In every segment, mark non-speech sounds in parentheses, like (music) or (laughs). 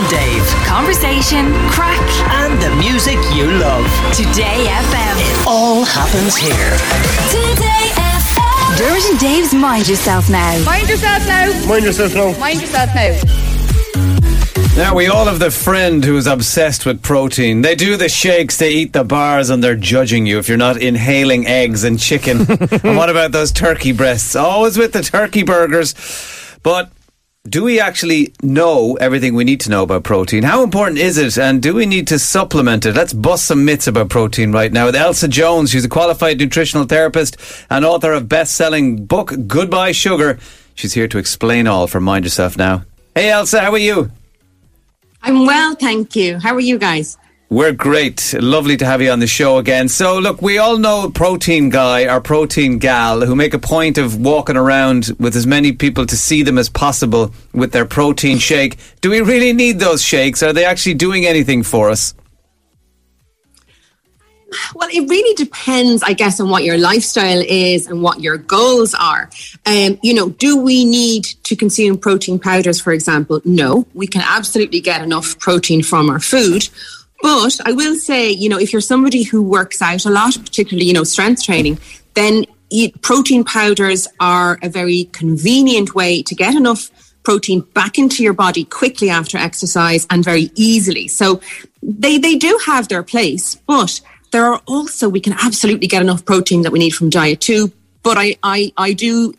and Dave. Conversation, crack, And the music you love. Today FM. It all happens here. Today FM. Dermot and Dave's Mind Yourself Now. Mind yourself now. Mind yourself now. Mind yourself now. Now, we all have the friend who's obsessed with protein. They do the shakes, they eat the bars, and they're judging you if you're not inhaling eggs and chicken. (laughs) and what about those turkey breasts? Always with the turkey burgers. But do we actually know everything we need to know about protein? How important is it? And do we need to supplement it? Let's bust some myths about protein right now with Elsa Jones. She's a qualified nutritional therapist and author of best-selling book Goodbye Sugar. She's here to explain all for Mind Yourself Now. Hey Elsa, how are you? I'm well, thank you. How are you guys? We're great. Lovely to have you on the show again. So, look, we all know protein guy or protein gal who make a point of walking around with as many people to see them as possible with their protein (laughs) shake. Do we really need those shakes? Are they actually doing anything for us? Well, it really depends, I guess, on what your lifestyle is and what your goals are. Um, you know, do we need to consume protein powders, for example? No, we can absolutely get enough protein from our food. But I will say, you know, if you're somebody who works out a lot, particularly, you know, strength training, then eat, protein powders are a very convenient way to get enough protein back into your body quickly after exercise and very easily. So they, they do have their place, but there are also, we can absolutely get enough protein that we need from diet too. But I, I, I do,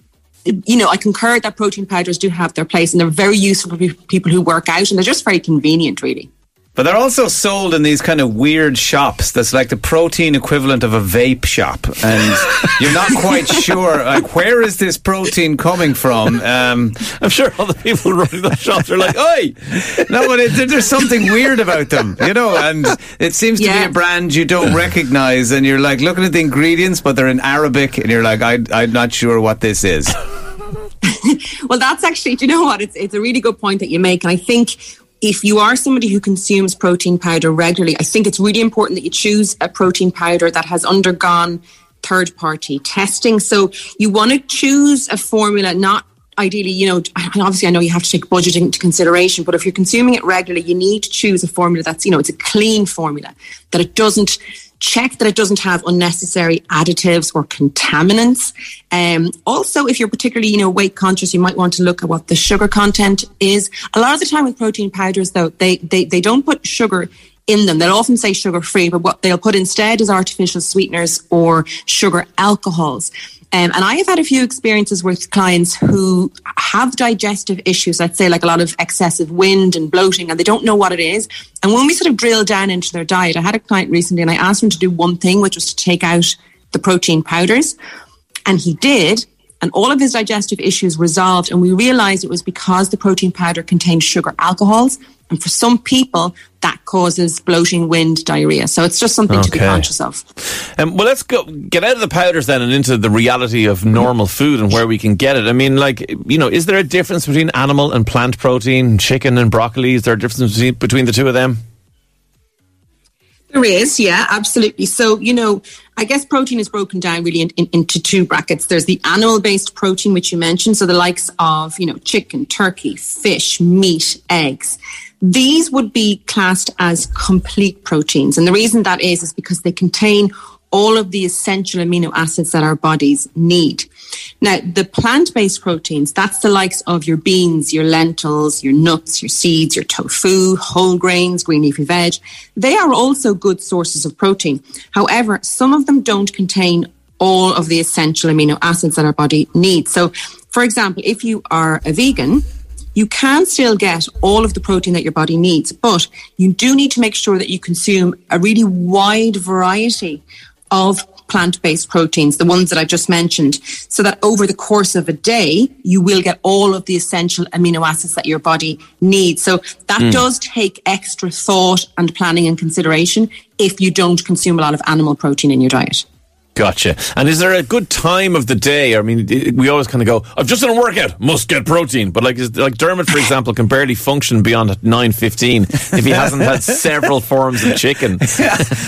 you know, I concur that protein powders do have their place and they're very useful for people who work out and they're just very convenient, really. But they're also sold in these kind of weird shops that's like the protein equivalent of a vape shop. And you're not quite (laughs) sure, like, where is this protein coming from? Um, I'm sure all the people running those shops are like, "Oi!" no, but it, there's something weird about them, you know, and it seems to be a brand you don't recognize, and you're like looking at the ingredients, but they're in Arabic, and you're like, I, I'm not sure what this is. (laughs) Well, that's actually, do you know what? It's, it's a really good point that you make. And I think if you are somebody who consumes protein powder regularly, I think it's really important that you choose a protein powder that has undergone third party testing. So you want to choose a formula, not ideally, you know, obviously I know you have to take budgeting into consideration, but if you're consuming it regularly, you need to choose a formula that's, you know, it's a clean formula, that it doesn't check that it doesn't have unnecessary additives or contaminants. Um, also, if you're particularly, you know, weight conscious, you might want to look at what the sugar content is. A lot of the time with protein powders, though, they, they, they don't put sugar in them. They'll often say sugar free, but what they'll put instead is artificial sweeteners or sugar alcohols. Um, and I have had a few experiences with clients who have digestive issues, let's say like a lot of excessive wind and bloating, and they don't know what it is. And when we sort of drill down into their diet, I had a client recently and I asked him to do one thing, which was to take out the protein powders. And he did. And all of his digestive issues resolved. And we realized it was because the protein powder contained sugar alcohols. And for some people, that causes bloating, wind, diarrhea. So it's just something to be conscious of. Um, well, let's go get out of the powders then and into the reality of normal food and where we can get it. I mean, like, you know, is there a difference between animal and plant protein, chicken and broccoli? Is there a difference between, between the two of them? There is, yeah, absolutely. So, you know, I guess protein is broken down really in, in, into two brackets. There's the animal based protein, which you mentioned. So, the likes of, you know, chicken, turkey, fish, meat, eggs. These would be classed as complete proteins. And the reason that is, is because they contain all of the essential amino acids that our bodies need. Now, the plant based proteins, that's the likes of your beans, your lentils, your nuts, your seeds, your tofu, whole grains, green leafy veg. They are also good sources of protein. However, some of them don't contain all of the essential amino acids that our body needs. So, for example, if you are a vegan, you can still get all of the protein that your body needs, but you do need to make sure that you consume a really wide variety of plant based proteins, the ones that I just mentioned, so that over the course of a day, you will get all of the essential amino acids that your body needs. So that mm. does take extra thought and planning and consideration if you don't consume a lot of animal protein in your diet. Gotcha. And is there a good time of the day? I mean, we always kind of go, "I've just done a workout, must get protein." But like, is, like Dermot, for example, can barely function beyond nine fifteen if he hasn't had (laughs) several forms of chicken. (laughs)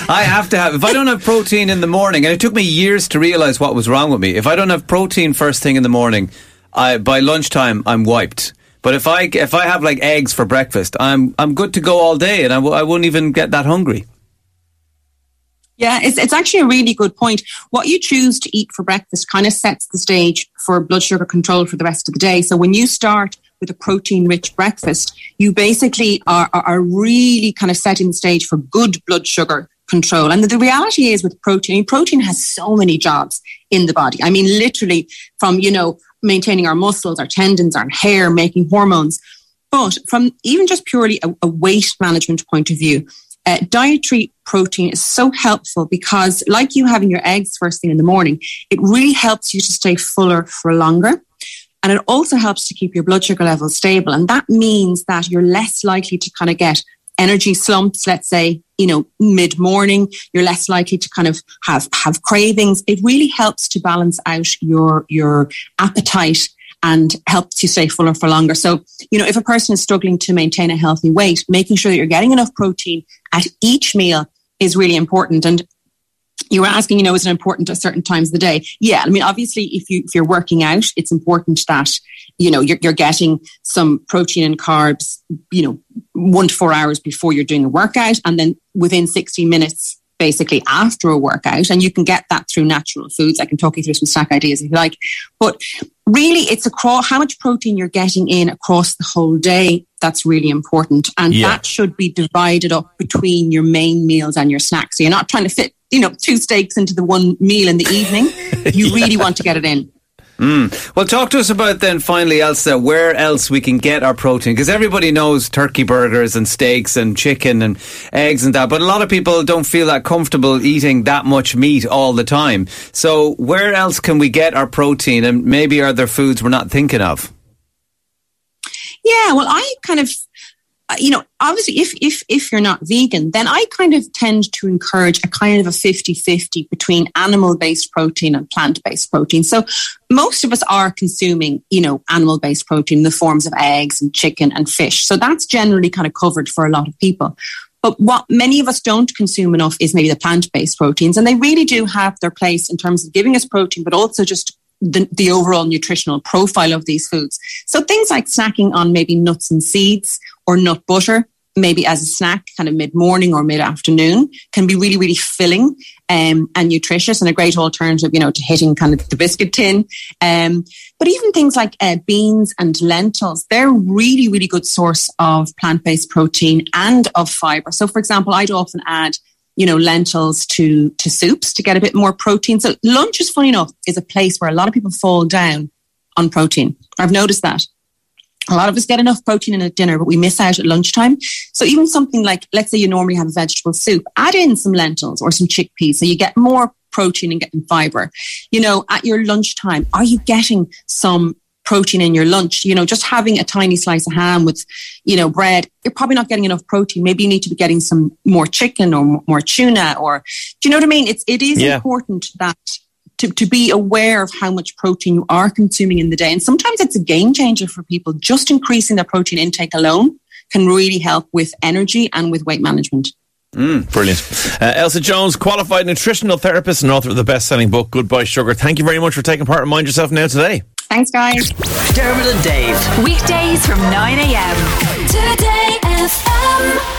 I have to have, if I don't have protein in the morning, and it took me years to realize what was wrong with me, if I don't have protein first thing in the morning, I, by lunchtime, I'm wiped. But if I if I have like eggs for breakfast, I'm I'm good to go all day, and I w- I won't even get that hungry. Yeah, it's, it's actually a really good point. What you choose to eat for breakfast kind of sets the stage for blood sugar control for the rest of the day. So when you start with a protein rich breakfast, you basically are, are, are really kind of setting the stage for good blood sugar control. And the, the reality is with protein, protein has so many jobs in the body. I mean, literally from, you know, maintaining our muscles, our tendons, our hair, making hormones. But from even just purely a, a weight management point of view, uh, dietary protein is so helpful because, like you having your eggs first thing in the morning, it really helps you to stay fuller for longer. And it also helps to keep your blood sugar levels stable. And that means that you're less likely to kind of get energy slumps, let's say, you know, mid morning. You're less likely to kind of have, have cravings. It really helps to balance out your, your appetite and helps you stay fuller for longer. So, you know, if a person is struggling to maintain a healthy weight, making sure that you're getting enough protein at each meal is really important. And you were asking, you know, is it important at certain times of the day? Yeah, I mean, obviously, if you if you're working out, it's important that you know you're, you're getting some protein and carbs, you know, one to four hours before you're doing a workout, and then within 60 minutes basically after a workout. And you can get that through natural foods. I can talk you through some snack ideas if you like. But really, it's across how much protein you're getting in across the whole day. That's really important. And Yeah. that should be divided up between your main meals and your snacks. So you're not trying to fit, you know, two steaks into the one meal in the evening. (laughs) You really want to get it in. Mm. Well, talk to us about then finally, Elsa, where else we can get our protein? Because everybody knows turkey burgers and steaks and chicken and eggs and that, but a lot of people don't feel that comfortable eating that much meat all the time. So, where else can we get our protein? And maybe are there foods we're not thinking of? Yeah, well, I kind of, Uh, you know, obviously, if if if you're not vegan, then I kind of tend to encourage a kind of a 50-50 between animal-based protein and plant-based protein. So most of us are consuming, you know, animal-based protein in the forms of eggs and chicken and fish. So that's generally kind of covered for a lot of people. But what many of us don't consume enough is maybe the plant-based proteins, and they really do have their place in terms of giving us protein, but also just the, the overall nutritional profile of these foods. So things like snacking on maybe nuts and seeds or nut butter, maybe as a snack, kind of mid morning or mid afternoon, can be really, really filling um, and nutritious and a great alternative, you know, to hitting kind of the biscuit tin. Um, but even things like uh, beans and lentils, they're really, really good source of plant based protein and of fiber. So, for example, I'd often add you know, lentils to, to soups to get a bit more protein. So lunch is funny enough, is a place where a lot of people fall down on protein. I've noticed that. A lot of us get enough protein in at dinner, but we miss out at lunchtime. So even something like, let's say you normally have a vegetable soup, add in some lentils or some chickpeas so you get more protein and getting fiber. You know, at your lunchtime, are you getting some protein in your lunch? You know, just having a tiny slice of ham with, you know, bread, you're probably not getting enough protein. Maybe you need to be getting some more chicken or more tuna or, do you know what I mean? It's, it is Yeah. important that to, to be aware of how much protein you are consuming in the day. And sometimes it's a game changer for people. Just increasing their protein intake alone can really help with energy and with weight management. Brilliant. Uh, Elsa Jones, qualified nutritional therapist and author of the best selling book, Goodbye Sugar. Thank you very much for taking part in Mind Yourself Now today. Thanks, guys. Dermot and Dave. Weekdays from 9 a.m. Today FM.